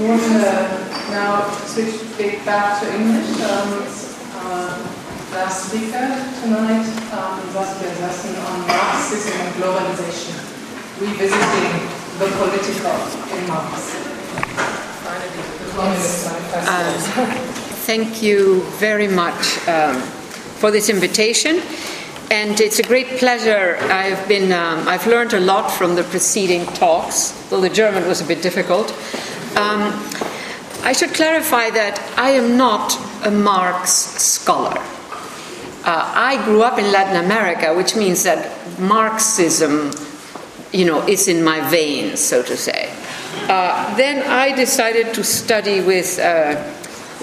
We want to now switch back to English. Um, uh, last speaker tonight, um, Saskia Sassen on Marxism and globalization, revisiting the political in Marx. Uh, thank you very much um, for this invitation and it's a great pleasure. I've been, um, I've learned a lot from the preceding talks, though the German was a bit difficult. Um, I should clarify that I am not a Marx scholar. Uh, I grew up in Latin America, which means that Marxism, you know, is in my veins, so to say. Uh, then I decided to study with uh,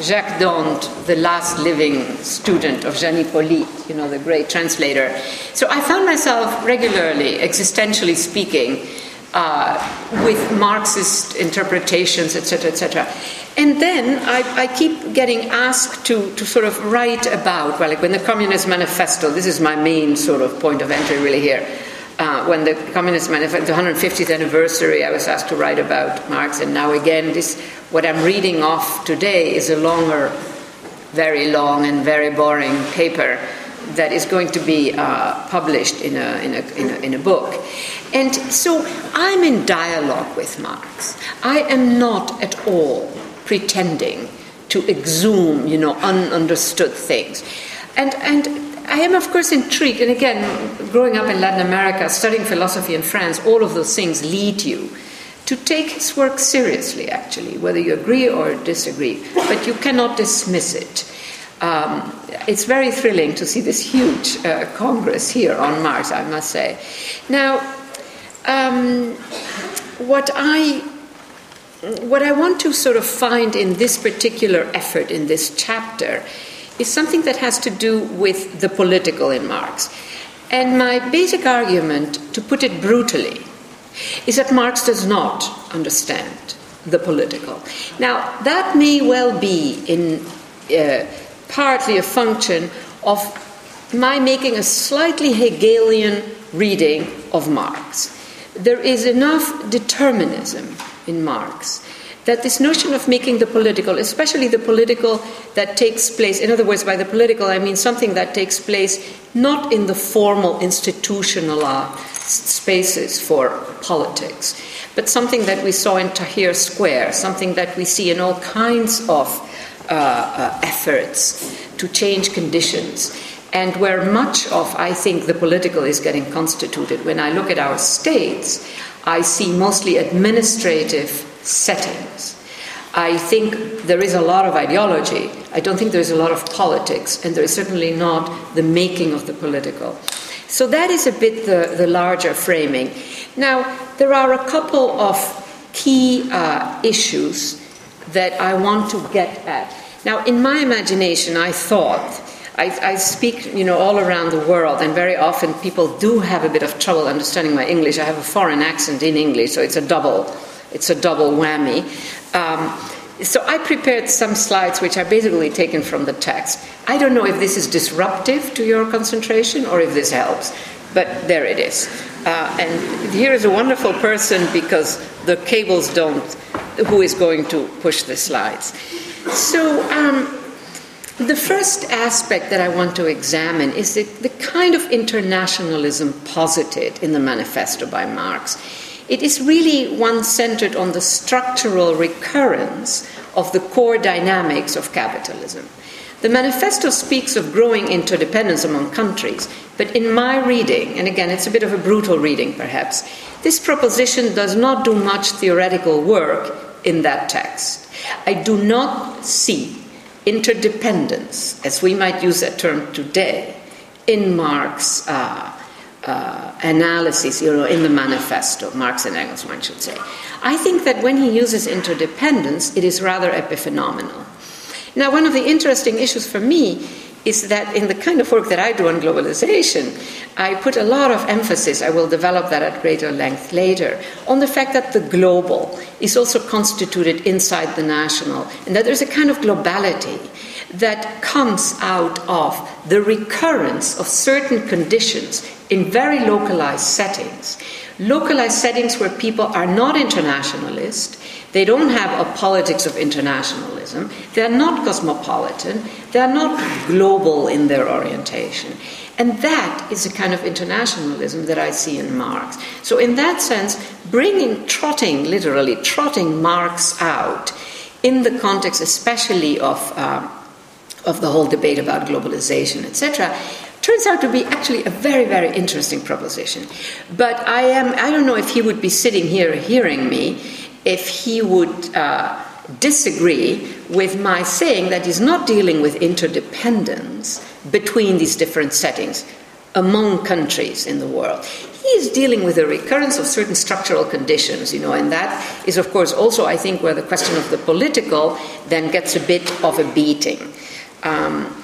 Jacques D'Hondt, the last living student of Jean Hyppolite, you know, the great translator. So I found myself regularly, existentially speaking, uh, with Marxist interpretations, etc., etc. And then I, I, keep getting asked to, to sort of write about, well, like when the Communist Manifesto, this is my main sort of point of entry really here. Uh, when the Communist Manifesto, the 150th anniversary, I was asked to write about Marx, and now again, this what I'm reading off today is a longer, very long and very boring paper that is going to be uh, published in a, in, a, in, a, in a book. And so I'm in dialogue with Marx. I am not at all pretending to exhume, you know, ununderstood things. And, and I am, of course, intrigued. And again, growing up in Latin America, studying philosophy in France, all of those things lead you to take his work seriously, actually, whether you agree or disagree. But you cannot dismiss it. Um, it's very thrilling to see this huge uh, congress here on Marx, I must say. Now, um, what I what I want to sort of find in this particular effort in this chapter is something that has to do with the political in Marx. And my basic argument, to put it brutally, is that Marx does not understand the political. Now, that may well be in uh, partly a function of my making a slightly Hegelian reading of Marx. There is enough determinism in Marx that this notion of making the political, especially the political that takes place, in other words, by the political, I mean something that takes place not in the formal institutionalized uh, spaces for politics, but something that we saw in Tahrir Square, something that we see in all kinds of uh, uh, efforts to change conditions. And where much of, I think, the political is getting constituted. When I look at our states, I see mostly administrative settings. I think there is a lot of ideology. I don't think there's a lot of politics, and there is certainly not the making of the political. So that is a bit the, the larger framing. Now, there are a couple of key uh, issues that I want to get at. Now, in my imagination, I thought I, I, speak, you know, all around the world, and very often people do have a bit of trouble understanding my English. I have a foreign accent in English, so it's a double it's a double whammy. Um, so I prepared some slides which are basically taken from the text. I don't know if this is disruptive to your concentration or if this helps, but there it is. Uh, and here is a wonderful person because the cables don't, who is going to push the slides. So, um, the first aspect that I want to examine is the, the kind of internationalism posited in the manifesto by Marx it is really one centered on the structural recurrence of the core dynamics of capitalism. The manifesto speaks of growing interdependence among countries, but in my reading, and again, it's a bit of a brutal reading perhaps, this proposition does not do much theoretical work in that text. I do not see interdependence, as we might use that term today, in Marx's uh, uh, analysis, you know, in the manifesto, Marx and Engels, one should say. I think that when he uses interdependence, it is rather epiphenomenal. Now, one of the interesting issues for me is that in the kind of work that I do on globalization, I put a lot of emphasis, I will develop that at greater length later, on the fact that the global is also constituted inside the national, and that there's a kind of globality that comes out of the recurrence of certain conditions in very localized settings localized settings where people are not internationalist, they don't have a politics of internationalism, they are not cosmopolitan, they are not global in their orientation. And that is a kind of internationalism that I see in Marx. So, in that sense, bringing, trotting, literally, trotting Marx out in the context, especially of, uh, of the whole debate about globalization, etc., turns out to be actually a very, very interesting proposition. But I am, I don't know if he would be sitting here hearing me if he would uh, disagree with my saying that he's not dealing with interdependence between these different settings among countries in the world. He is dealing with a recurrence of certain structural conditions, you know, and that is, of course, also, I think, where the question of the political then gets a bit of a beating. Um,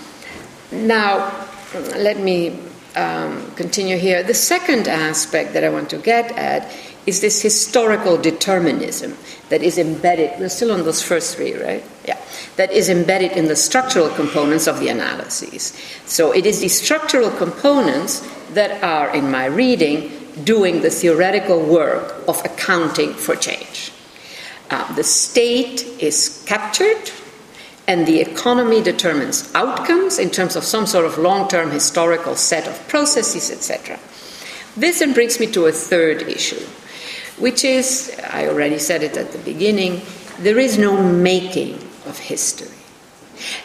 now, let me um, continue here. The second aspect that I want to get at is this historical determinism that is embedded, we're still on those first three, right? Yeah. That is embedded in the structural components of the analyses. So it is these structural components that are, in my reading, doing the theoretical work of accounting for change. Uh, the state is captured and the economy determines outcomes in terms of some sort of long term historical set of processes, etc. This then brings me to a third issue, which is I already said it at the beginning there is no making of history.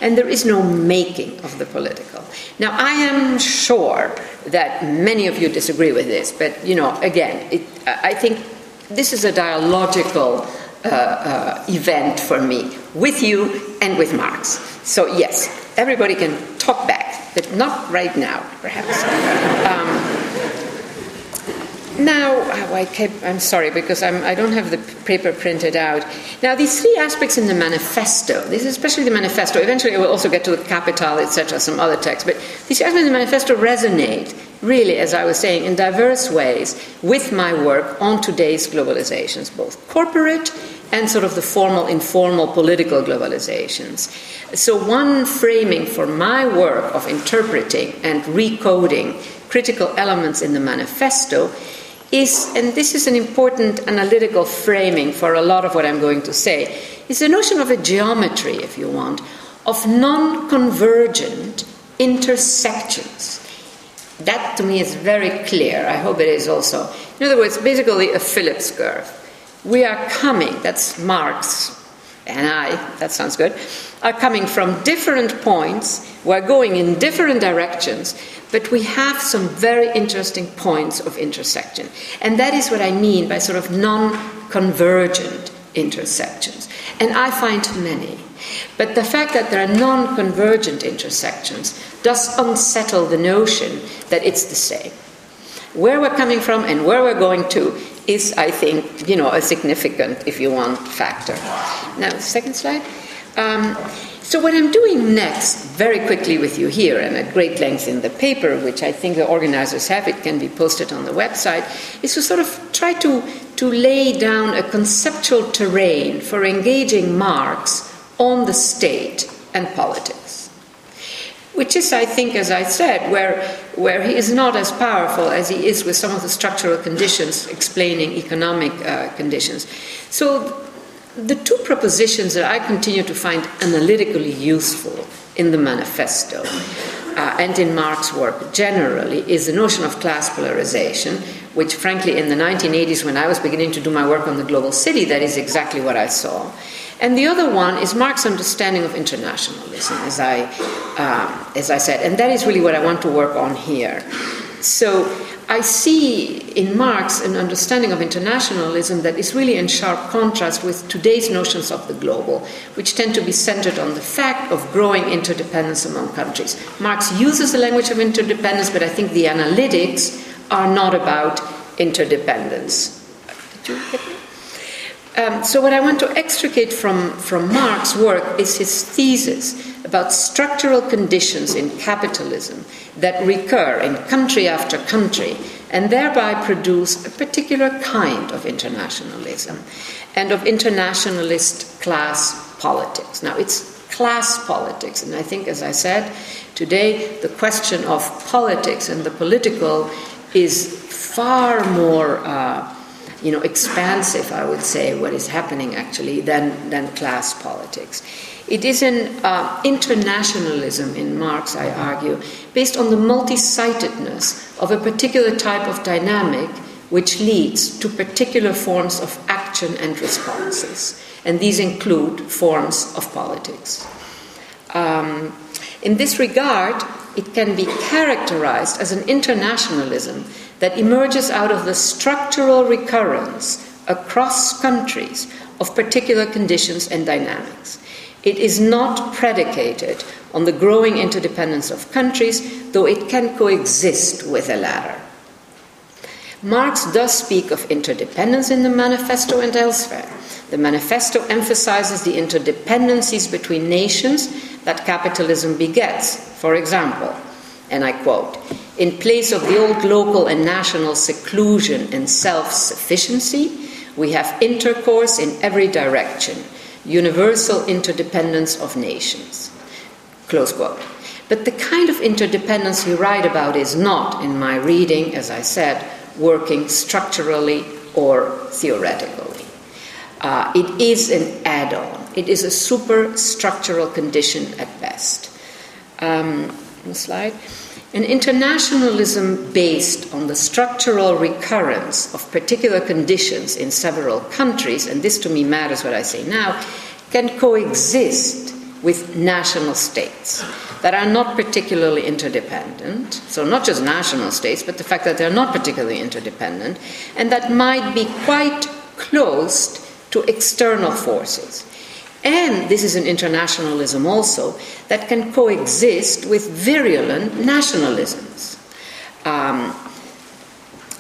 And there is no making of the political. Now, I am sure that many of you disagree with this, but you know, again, it, I think this is a dialogical uh, uh, event for me with you and with Marx. So, yes, everybody can talk back, but not right now, perhaps. Um, now, oh, I kept, I'm sorry because I'm, I do not have the paper printed out. Now, these three aspects in the manifesto, this is especially the manifesto, eventually I will also get to the capital, etc., some other texts, but these aspects in the manifesto resonate, really, as I was saying, in diverse ways with my work on today's globalizations, both corporate and sort of the formal, informal political globalizations. So, one framing for my work of interpreting and recoding critical elements in the manifesto is, and this is an important analytical framing for a lot of what I'm going to say, is the notion of a geometry, if you want, of non convergent intersections. That to me is very clear. I hope it is also. In other words, basically a Phillips curve. We are coming, that's Marx and I, that sounds good, are coming from different points, we're going in different directions, but we have some very interesting points of intersection. And that is what I mean by sort of non convergent intersections. And I find many. But the fact that there are non convergent intersections does unsettle the notion that it's the same. Where we're coming from and where we're going to is, I think, you know, a significant, if you want, factor. Now, second slide. Um, so, what I'm doing next, very quickly with you here and at great length in the paper, which I think the organizers have, it can be posted on the website, is to sort of try to, to lay down a conceptual terrain for engaging Marx on the state and politics. Which is, I think, as I said, where, where he is not as powerful as he is with some of the structural conditions explaining economic uh, conditions. So, the two propositions that I continue to find analytically useful in the manifesto uh, and in Marx's work generally is the notion of class polarization, which, frankly, in the 1980s, when I was beginning to do my work on the global city, that is exactly what I saw. And the other one is Marx's understanding of internationalism, as I, uh, as I said, and that is really what I want to work on here. So I see in Marx an understanding of internationalism that is really in sharp contrast with today's notions of the global, which tend to be centered on the fact of growing interdependence among countries. Marx uses the language of interdependence, but I think the analytics are not about interdependence. Um, so, what I want to extricate from, from Marx's work is his thesis about structural conditions in capitalism that recur in country after country and thereby produce a particular kind of internationalism and of internationalist class politics. Now, it's class politics, and I think, as I said today, the question of politics and the political is far more, uh, you know, expansive, I would say, what is happening actually, than, than class politics. It is an uh, internationalism in Marx, I argue, based on the multi sidedness of a particular type of dynamic which leads to particular forms of action and responses. And these include forms of politics. Um, in this regard, it can be characterized as an internationalism that emerges out of the structural recurrence across countries of particular conditions and dynamics. It is not predicated on the growing interdependence of countries, though it can coexist with the latter. Marx does speak of interdependence in the manifesto and elsewhere. The manifesto emphasizes the interdependencies between nations that capitalism begets. For example, and I quote, in place of the old local and national seclusion and self sufficiency, we have intercourse in every direction, universal interdependence of nations. Close quote. But the kind of interdependence you write about is not, in my reading, as I said, working structurally or theoretically. Uh, it is an add on, it is a superstructural condition at best. Um, slide. An internationalism based on the structural recurrence of particular conditions in several countries, and this to me matters what I say now, can coexist with national states that are not particularly interdependent. So, not just national states, but the fact that they're not particularly interdependent, and that might be quite closed to external forces. And this is an internationalism also that can coexist with virulent nationalisms. Um,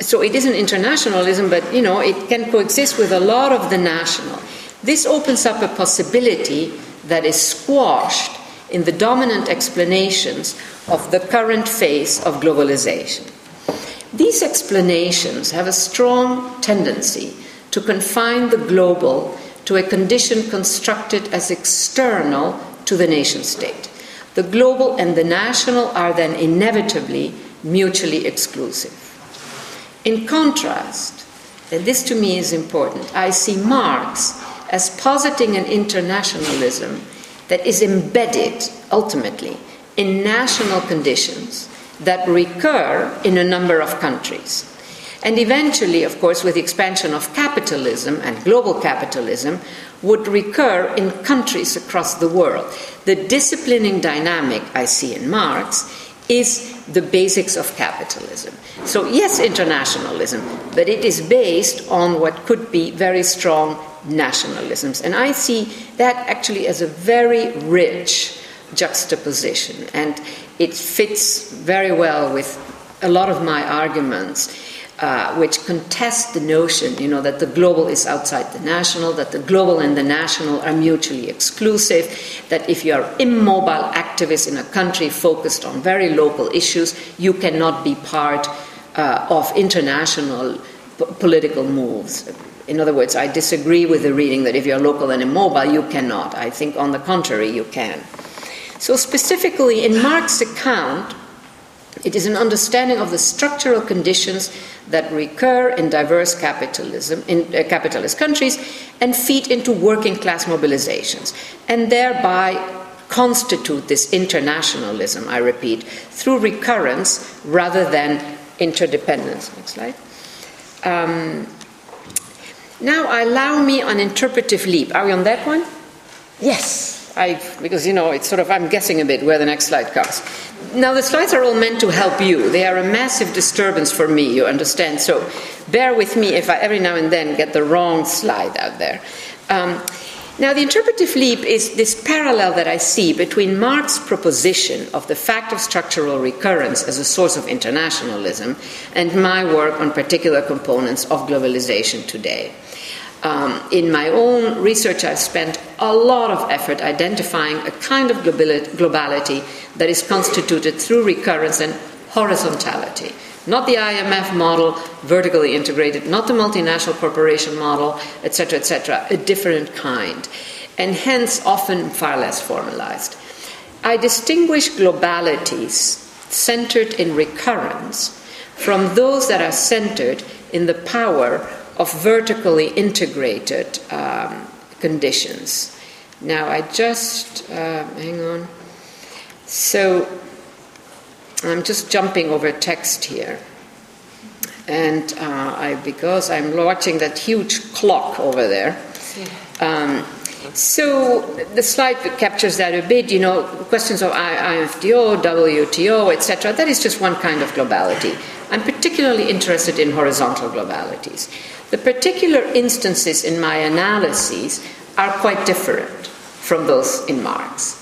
so it is an internationalism, but you know it can coexist with a lot of the national. This opens up a possibility that is squashed in the dominant explanations of the current phase of globalization. These explanations have a strong tendency to confine the global to a condition constructed as external to the nation state. The global and the national are then inevitably mutually exclusive. In contrast, and this to me is important, I see Marx as positing an internationalism that is embedded ultimately in national conditions that recur in a number of countries. And eventually, of course, with the expansion of capitalism and global capitalism, would recur in countries across the world. The disciplining dynamic I see in Marx is the basics of capitalism. So, yes, internationalism, but it is based on what could be very strong nationalisms. And I see that actually as a very rich juxtaposition, and it fits very well with a lot of my arguments. Uh, which contest the notion, you know, that the global is outside the national, that the global and the national are mutually exclusive, that if you are immobile activist in a country focused on very local issues, you cannot be part uh, of international p- political moves. In other words, I disagree with the reading that if you're local and immobile, you cannot. I think, on the contrary, you can. So, specifically, in Marx's account, it is an understanding of the structural conditions that recur in diverse capitalism in uh, capitalist countries and feed into working class mobilizations, and thereby constitute this internationalism, I repeat, through recurrence rather than interdependence. Next slide. Um, now allow me an interpretive leap. Are we on that one? Yes. I, because you know it's sort of I'm guessing a bit where the next slide comes. Now the slides are all meant to help you. They are a massive disturbance for me. You understand? So bear with me if I every now and then get the wrong slide out there. Um, now, the interpretive leap is this parallel that I see between Marx's proposition of the fact of structural recurrence as a source of internationalism and my work on particular components of globalization today. Um, in my own research, I've spent a lot of effort identifying a kind of globality that is constituted through recurrence and horizontality. Not the IMF model, vertically integrated, not the multinational corporation model, etc., etc., a different kind, and hence often far less formalized. I distinguish globalities centered in recurrence from those that are centered in the power of vertically integrated um, conditions. Now, I just, uh, hang on. So, I'm just jumping over text here. And uh, I, because I'm watching that huge clock over there, um, so the slide captures that a bit, you know, questions of IFDO, WTO, etc. That is just one kind of globality. I'm particularly interested in horizontal globalities. The particular instances in my analyses are quite different from those in Marx.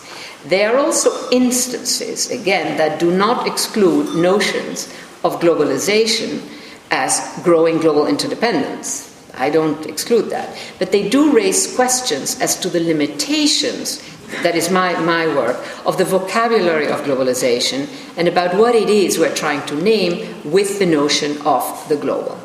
They are also instances, again, that do not exclude notions of globalization as growing global interdependence. I don't exclude that. But they do raise questions as to the limitations, that is my, my work, of the vocabulary of globalization and about what it is we're trying to name with the notion of the global.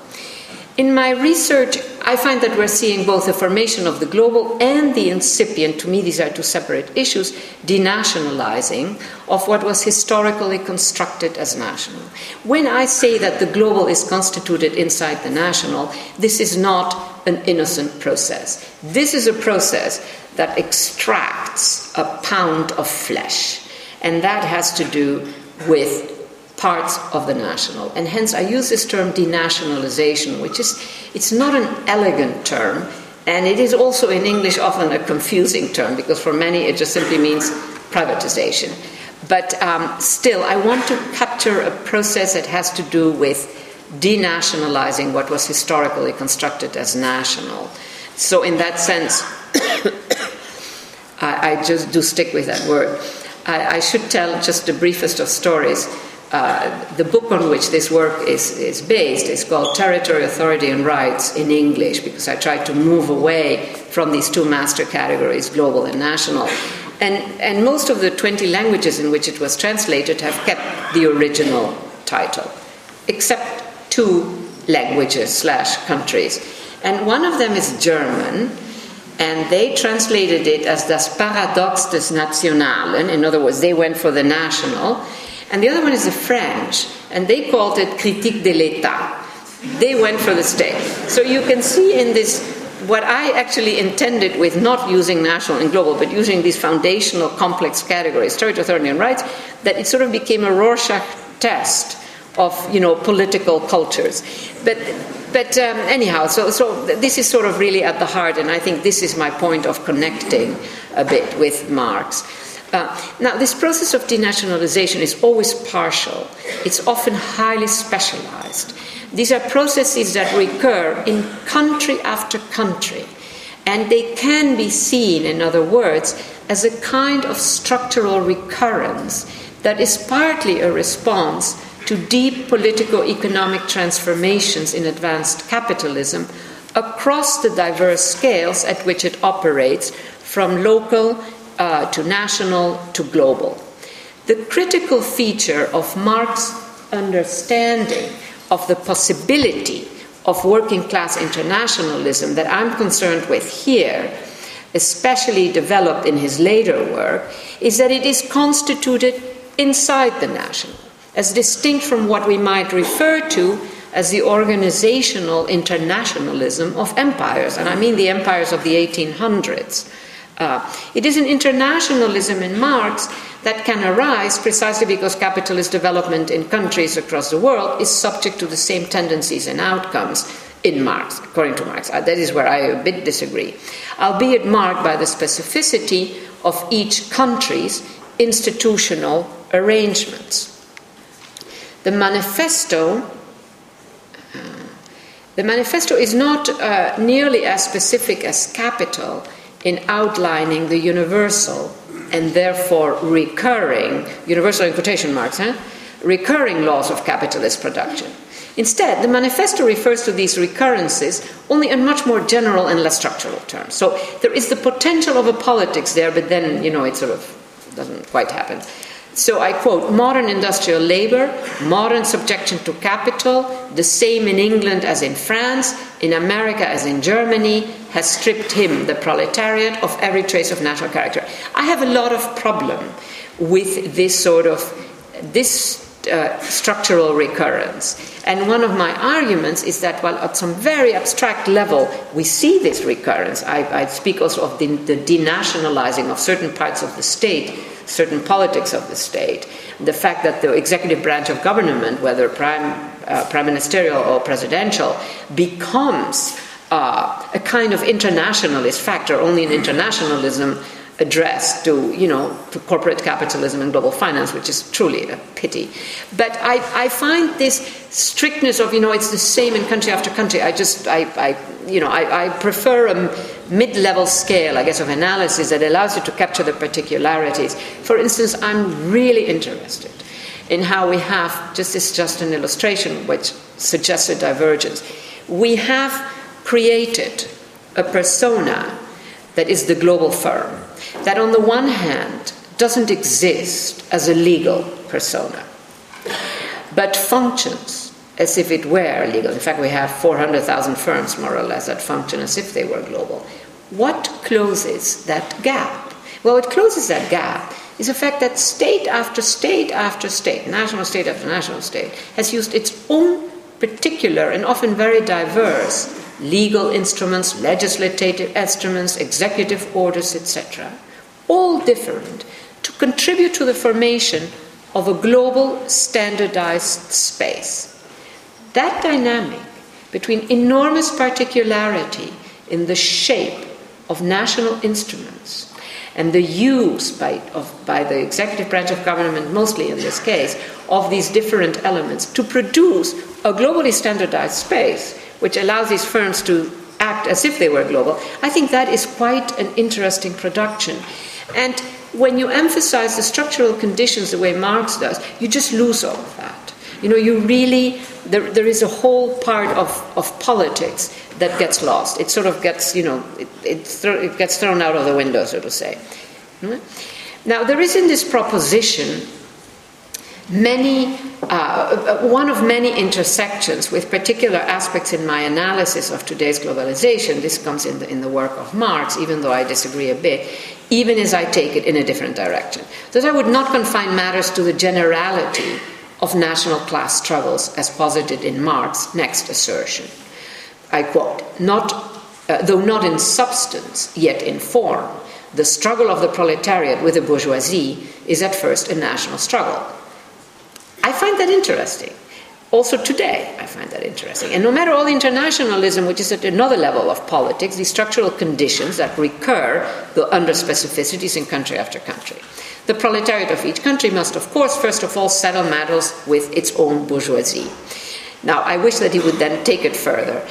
In my research, I find that we're seeing both the formation of the global and the incipient, to me, these are two separate issues, denationalizing of what was historically constructed as national. When I say that the global is constituted inside the national, this is not an innocent process. This is a process that extracts a pound of flesh, and that has to do with parts of the national. And hence I use this term denationalization, which is it's not an elegant term, and it is also in English often a confusing term because for many it just simply means privatization. But um, still, I want to capture a process that has to do with denationalizing what was historically constructed as national. So, in that sense, I, I, just do stick with that word. I, I should tell just the briefest of stories. Uh, the book on which this work is, is based is called Territory, Authority, and Rights in English, because I tried to move away from these two master categories, global and national. And, and most of the 20 languages in which it was translated have kept the original title, except two languages slash countries. And one of them is German, and they translated it as Das Paradox des Nationalen. In other words, they went for the national and the other one is the French, and they called it Critique de l'État. They went for the state. So you can see in this what I actually intended with not using national and global, but using these foundational complex categories, territorial authority and rights, that it sort of became a Rorschach test of you know political cultures. But but um, anyhow, so so this is sort of really at the heart, and I think this is my point of connecting a bit with Marx. Uh, now, this process of denationalization is always partial, it's often highly specialized. These are processes that recur in country after country, and they can be seen, in other words, as a kind of structural recurrence that is partly a response to deep political economic transformations in advanced capitalism across the diverse scales at which it operates, from local uh, to national to global. The critical feature of Marx's understanding of the possibility of working class internationalism that I'm concerned with here, especially developed in his later work, is that it is constituted inside the national, as distinct from what we might refer to as the organizational internationalism of empires, and I mean the empires of the 1800s. Uh, it is an internationalism in Marx that can arise precisely because capitalist development in countries across the world is subject to the same tendencies and outcomes in Marx, according to Marx. Uh, that is where I a bit disagree, albeit marked by the specificity of each country's institutional arrangements. The manifesto. Uh, the manifesto is not uh, nearly as specific as Capital in outlining the universal and therefore recurring, universal in quotation marks, recurring laws of capitalist production. Instead, the manifesto refers to these recurrences only in much more general and less structural terms. So there is the potential of a politics there, but then, you know, it sort of doesn't quite happen. So I quote modern industrial labor, modern subjection to capital, the same in England as in France, in America as in Germany, has stripped him, the proletariat, of every trace of national character. I have a lot of problem with this sort of this uh, structural recurrence. And one of my arguments is that while at some very abstract level we see this recurrence, I, I speak also of the, the, denationalizing of certain parts of the state, certain politics of the state, the fact that the executive branch of government, whether prime, uh, prime ministerial or presidential, becomes uh, a kind of internationalist factor. Only in internationalism addressed to, you know, to corporate capitalism and global finance, which is truly a pity. But I, I find this strictness of, you know, it's the same in country after country. I just, I, I you know, I, I prefer a mid-level scale, I guess, of analysis that allows you to capture the particularities. For instance, I'm really interested in how we have, just this just an illustration which suggests a divergence. We have created a persona that is the global firm that, on the one hand, doesn't exist as a legal persona, but functions as if it were legal. In fact, we have 400,000 firms, more or less, that function as if they were global. What closes that gap? Well, it closes that gap is the fact that state after state after state, national state after national state, has used its own particular and often very diverse legal instruments, legislative instruments, executive orders, etc., all different, to contribute to the formation of a global standardized space. That dynamic between enormous particularity in the shape of national instruments and the use by, of, by the executive branch of government, mostly in this case, of these different elements to produce a globally standardized space which allows these firms to act as if they were global, I think that is quite an interesting production. And when you emphasize the structural conditions the way Marx does, you just lose all of that. You know, you really, there, there is a whole part of, of politics that gets lost. It sort of gets, you know, it, it, it gets thrown out of the window, so to say. Hmm? Now, there is in this proposition many, uh, one of many intersections with particular aspects in my analysis of today's globalization. This comes in the, in the work of Marx, even though I disagree a bit, even as I take it in a different direction. That I would not confine matters to the generality of national class struggles as posited in Marx's next assertion. I quote, not, uh, though not in substance, yet in form, the struggle of the proletariat with the bourgeoisie is at first a national struggle I find that interesting. Also today, I find that interesting. And no matter all the internationalism, which is at another level of politics, the structural conditions that recur go under specificities in country after country. The proletariat of each country must, of course, first of all, settle matters with its own bourgeoisie. Now, I wish that he would then take it further.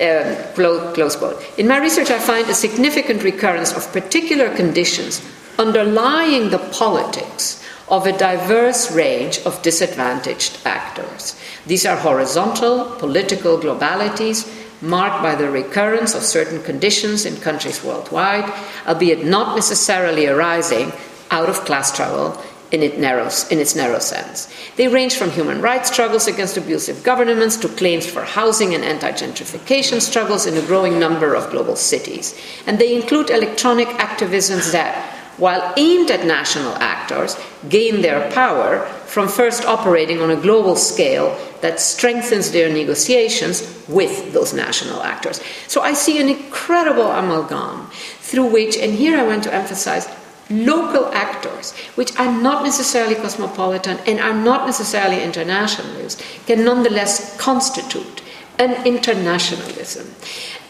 Um, close, close quote. In my research, I find a significant recurrence of particular conditions underlying the politics of a diverse range of disadvantaged actors. These are horizontal political globalities marked by the recurrence of certain conditions in countries worldwide, albeit not necessarily arising out of class struggle in, it narrow, in its narrow sense. They range from human rights struggles against abusive governments to claims for housing and anti gentrification struggles in a growing number of global cities. And they include electronic activisms that, while aimed at national actors, gain their power from first operating on a global scale that strengthens their negotiations with those national actors. So I see an incredible amalgam through which, and here I want to emphasize, local actors, which are not necessarily cosmopolitan and are not necessarily internationalists, can nonetheless constitute an internationalism.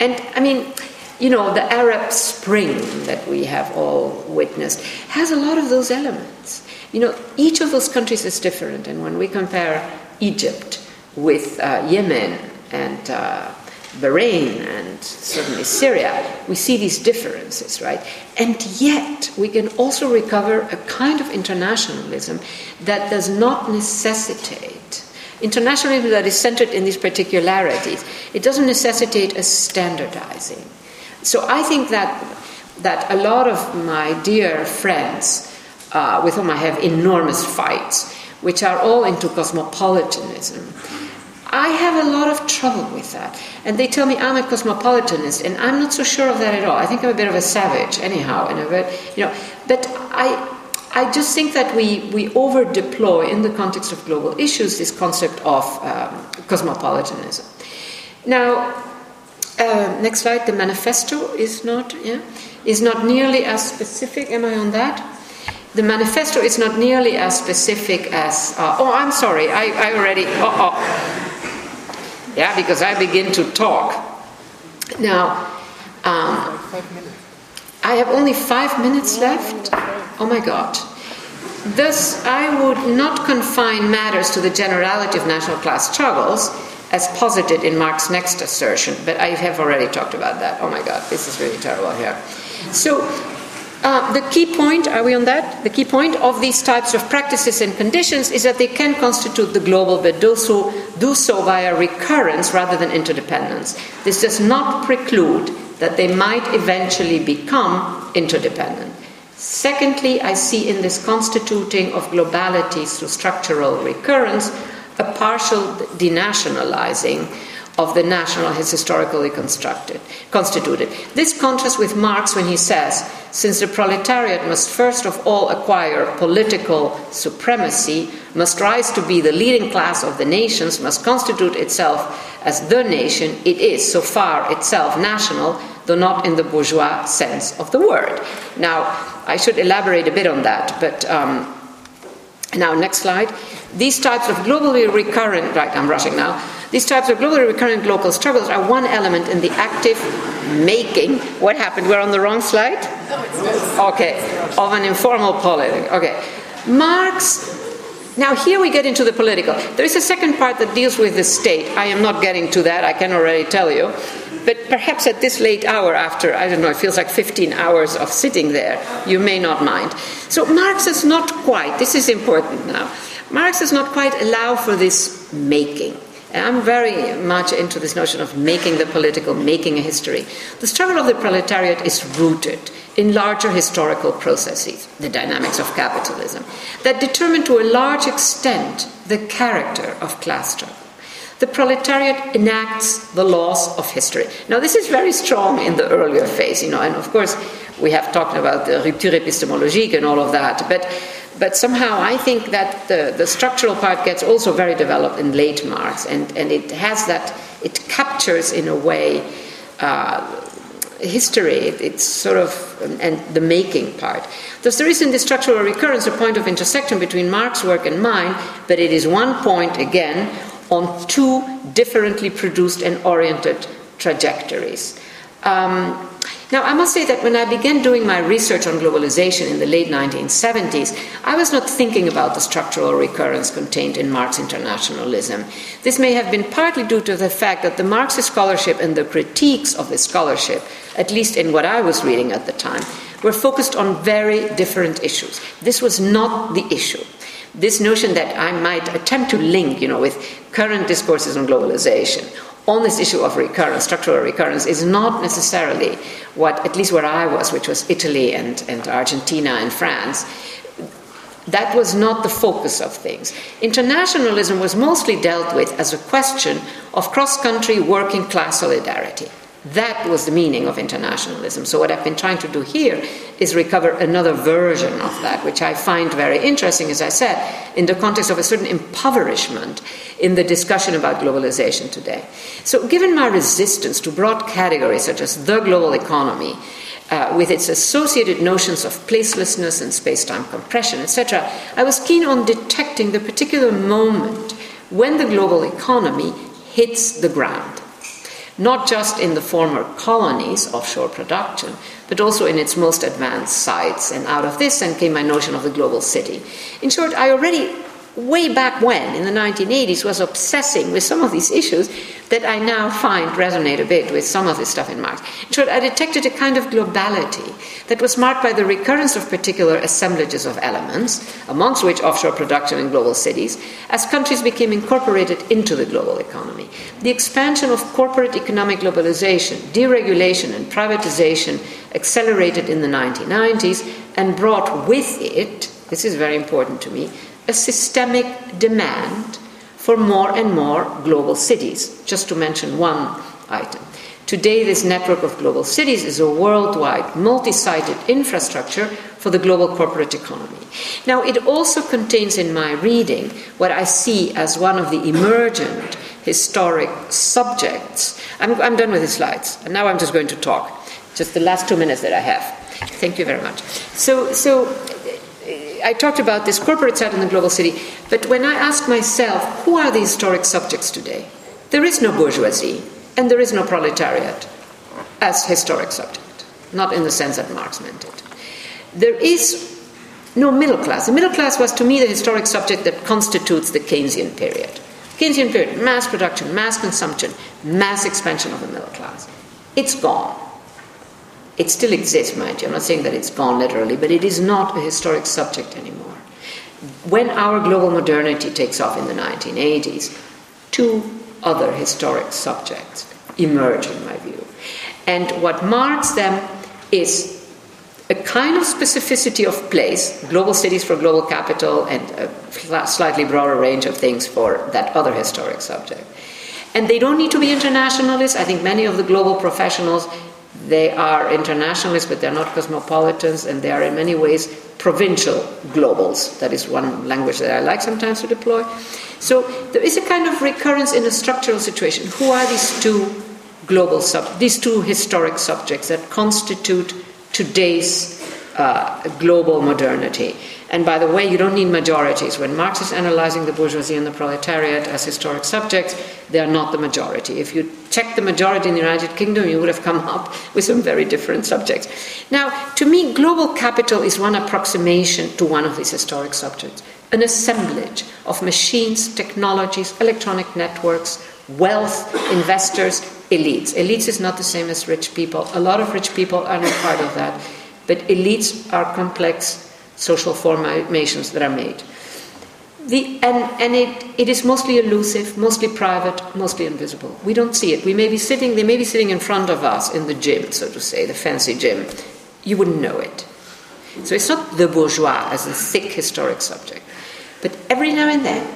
And I mean, you know, the Arab Spring that we have all witnessed has a lot of those elements. You know, each of those countries is different, and when we compare Egypt with uh, Yemen and uh, Bahrain and certainly Syria, we see these differences, right? And yet, we can also recover a kind of internationalism that does not necessitate internationalism that is centered in these particularities. It doesn't necessitate a standardizing. So I think that that a lot of my dear friends, uh, with whom I have enormous fights, which are all into cosmopolitanism, I have a lot of trouble with that. And they tell me I'm a cosmopolitanist, and I'm not so sure of that at all. I think I'm a bit of a savage, anyhow, in a bit, you know. But I, I just think that we, we over deploy in the context of global issues this concept of um, cosmopolitanism. Now, uh, next slide. The manifesto is not yeah is not nearly as specific. Am I on that? The manifesto is not nearly as specific as. Uh, oh, I'm sorry. I, I already. Oh, oh. Yeah, because I begin to talk. Now, um, I have only five minutes left. Oh my God. Thus, I would not confine matters to the generality of national class struggles as posited in Marx's next assertion, but I have already talked about that. Oh my God, this is really terrible here. So, uh, the key point, are we on that? The key point of these types of practices and conditions is that they can constitute the global, but do so, do so via recurrence rather than interdependence. This does not preclude that they might eventually become interdependent. Secondly, I see in this constituting of globalities through structural recurrence a partial denationalizing of the national has historically constructed, constituted. This contrasts with Marx when he says, since the proletariat must first of all acquire political supremacy, must rise to be the leading class of the nations, must constitute itself as the nation, it is so far itself national, though not in the bourgeois sense of the word. Now, I should elaborate a bit on that, but um, now, next slide. These types of globally recurrent, right, I'm rushing now. These types of globally recurrent local struggles are one element in the active making. What happened? We're on the wrong slide? Okay, of an informal politics. Okay. Marx now, here we get into the political. There is a second part that deals with the state. I am not getting to that, I can already tell you. But perhaps at this late hour, after, I don't know, it feels like 15 hours of sitting there, you may not mind. So, Marx is not quite, this is important now, Marx does not quite allow for this making. I'm very much into this notion of making the political, making a history. The struggle of the proletariat is rooted in larger historical processes, the dynamics of capitalism, that determine to a large extent the character of class struggle. The proletariat enacts the laws of history. Now, this is very strong in the earlier phase, you know, and of course, we have talked about the rupture epistémologique and all of that, but but somehow I think that the, the structural part gets also very developed in late Marx, and, and it has that, it captures in a way uh, history, it, it's sort of, and the making part. Thus, there is in the structural recurrence a point of intersection between Marx's work and mine, but it is one point, again, on two differently produced and oriented trajectories. Um, now, I must say that when I began doing my research on globalization in the late 1970s, I was not thinking about the structural recurrence contained in Marx internationalism. This may have been partly due to the fact that the Marxist scholarship and the critiques of the scholarship, at least in what I was reading at the time, were focused on very different issues. This was not the issue this notion that I might attempt to link, you know, with current discourses on globalization on this issue of recurrence, structural recurrence, is not necessarily what, at least where I was, which was Italy and, and Argentina and France, that was not the focus of things. Internationalism was mostly dealt with as a question of cross country working class solidarity. That was the meaning of internationalism. So, what I've been trying to do here is recover another version of that, which I find very interesting, as I said, in the context of a certain impoverishment in the discussion about globalization today. So, given my resistance to broad categories such as the global economy, uh, with its associated notions of placelessness and space time compression, etc., I was keen on detecting the particular moment when the global economy hits the ground not just in the former colonies offshore production, but also in its most advanced sites. And out of this then came my notion of the global city. In short, I already way back when, in the 1980s, was obsessing with some of these issues that I now find resonate a bit with some of this stuff in Marx. In short, I detected a kind of globality that was marked by the recurrence of particular assemblages of elements, amongst which offshore production in global cities, as countries became incorporated into the global economy. The expansion of corporate economic globalization, deregulation, and privatization accelerated in the 1990s and brought with it, this is very important to me, a systemic demand for more and more global cities, just to mention one item. Today, this network of global cities is a worldwide, multi sided infrastructure for the global corporate economy. Now, it also contains in my reading what I see as one of the emergent historic subjects. I'm, I'm done with the slides, and now I'm just going to talk. Just the last two minutes that I have. Thank you very much. So, so I talked about this corporate side in the global city, but when I ask myself, who are the historic subjects today? There is no bourgeoisie and there is no proletariat as historic subject, not in the sense that Marx meant it. There is no middle class. The middle class was to me the historic subject that constitutes the Keynesian period. Keynesian period, mass production, mass consumption, mass expansion of the middle class. It's gone. It still exists, mind you. I'm not saying that it's gone literally, but it is not a historic subject anymore. When our global modernity takes off in the 1980s, two other historic subjects emerge, in my view. And what marks them is a kind of specificity of place, global cities for global capital, and a slightly broader range of things for that other historic subject. And they don't need to be internationalists. I think many of the global professionals, they are internationalists, but they're not cosmopolitans, and they are in many ways provincial globals. That is one language that I like sometimes to deploy. So there is a kind of recurrence in a structural situation. Who are these two global sub, these two historic subjects that constitute today's uh, global modernity? And by the way, you don't need majorities. When Marx is analyzing the bourgeoisie and the proletariat as historic subjects, they are not the majority. If you check the majority in the United Kingdom, you would have come up with some very different subjects. Now, to me, global capital is one approximation to one of these historic subjects an assemblage of machines, technologies, electronic networks, wealth, investors, elites. Elites is not the same as rich people. A lot of rich people are not part of that. But elites are complex social formations that are made. The, and and it, it is mostly elusive, mostly private, mostly invisible. We don't see it. We may be sitting, they may be sitting in front of us in the gym, so to say, the fancy gym. You wouldn't know it. So it's not the bourgeois as a thick historic subject. But every now and then,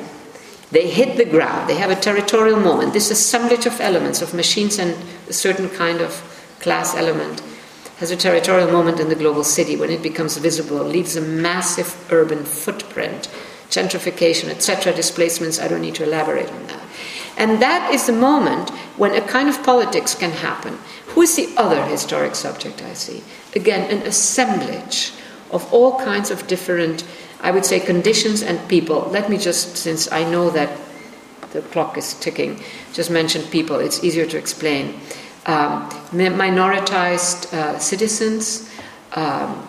they hit the ground, they have a territorial moment. This assemblage of elements, of machines and a certain kind of class element, has a territorial moment in the global city when it becomes visible, leaves a massive urban footprint, gentrification, etc., displacements. I don't need to elaborate on that. And that is the moment when a kind of politics can happen. Who is the other historic subject I see? Again, an assemblage of all kinds of different I would say conditions and people. Let me just, since I know that the clock is ticking, just mention people. It's easier to explain. Um, minoritized uh, citizens, um,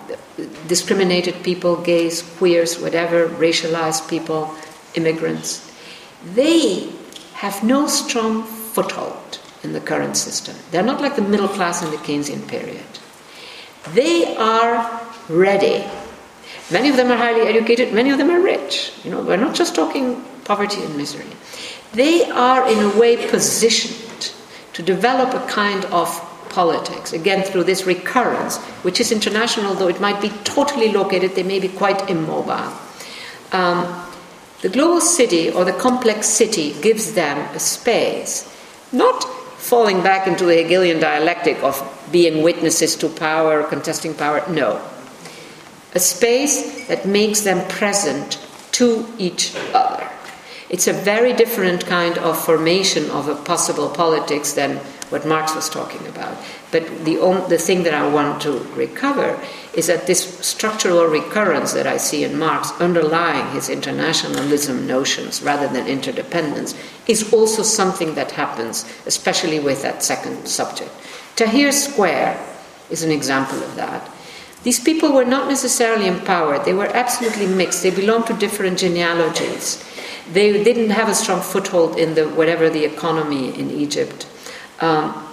discriminated people, gays, queers, whatever, racialized people, immigrants. They have no strong foothold in the current system. They're not like the middle class in the Keynesian period. They are ready Many of them are highly educated, many of them are rich. You know, we're not just talking poverty and misery. They are, in a way, positioned to develop a kind of politics, again, through this recurrence, which is international, though it might be totally located, they may be quite immobile. Um, the global city or the complex city gives them a space, not falling back into the Hegelian dialectic of being witnesses to power, contesting power, no a space that makes them present to each other. It's a very different kind of formation of a possible politics than what Marx was talking about. But the, the thing that I want to recover is that this structural recurrence that I see in Marx underlying his internationalism notions rather than interdependence is also something that happens, especially with that second subject. Tahrir Square is an example of that. These people were not necessarily empowered, they were absolutely mixed. They belonged to different genealogies. They didn't have a strong foothold in the whatever the economy in Egypt. Um,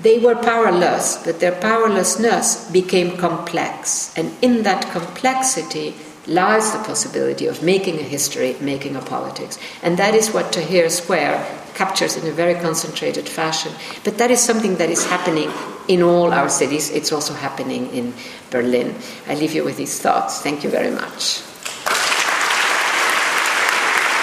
they were powerless, but their powerlessness became complex. And in that complexity lies the possibility of making a history, making a politics. And that is what Tahrir Square captures in a very concentrated fashion. But that is something that is happening in all our cities. It's also happening in Berlin. I leave you with these thoughts. Thank you very much.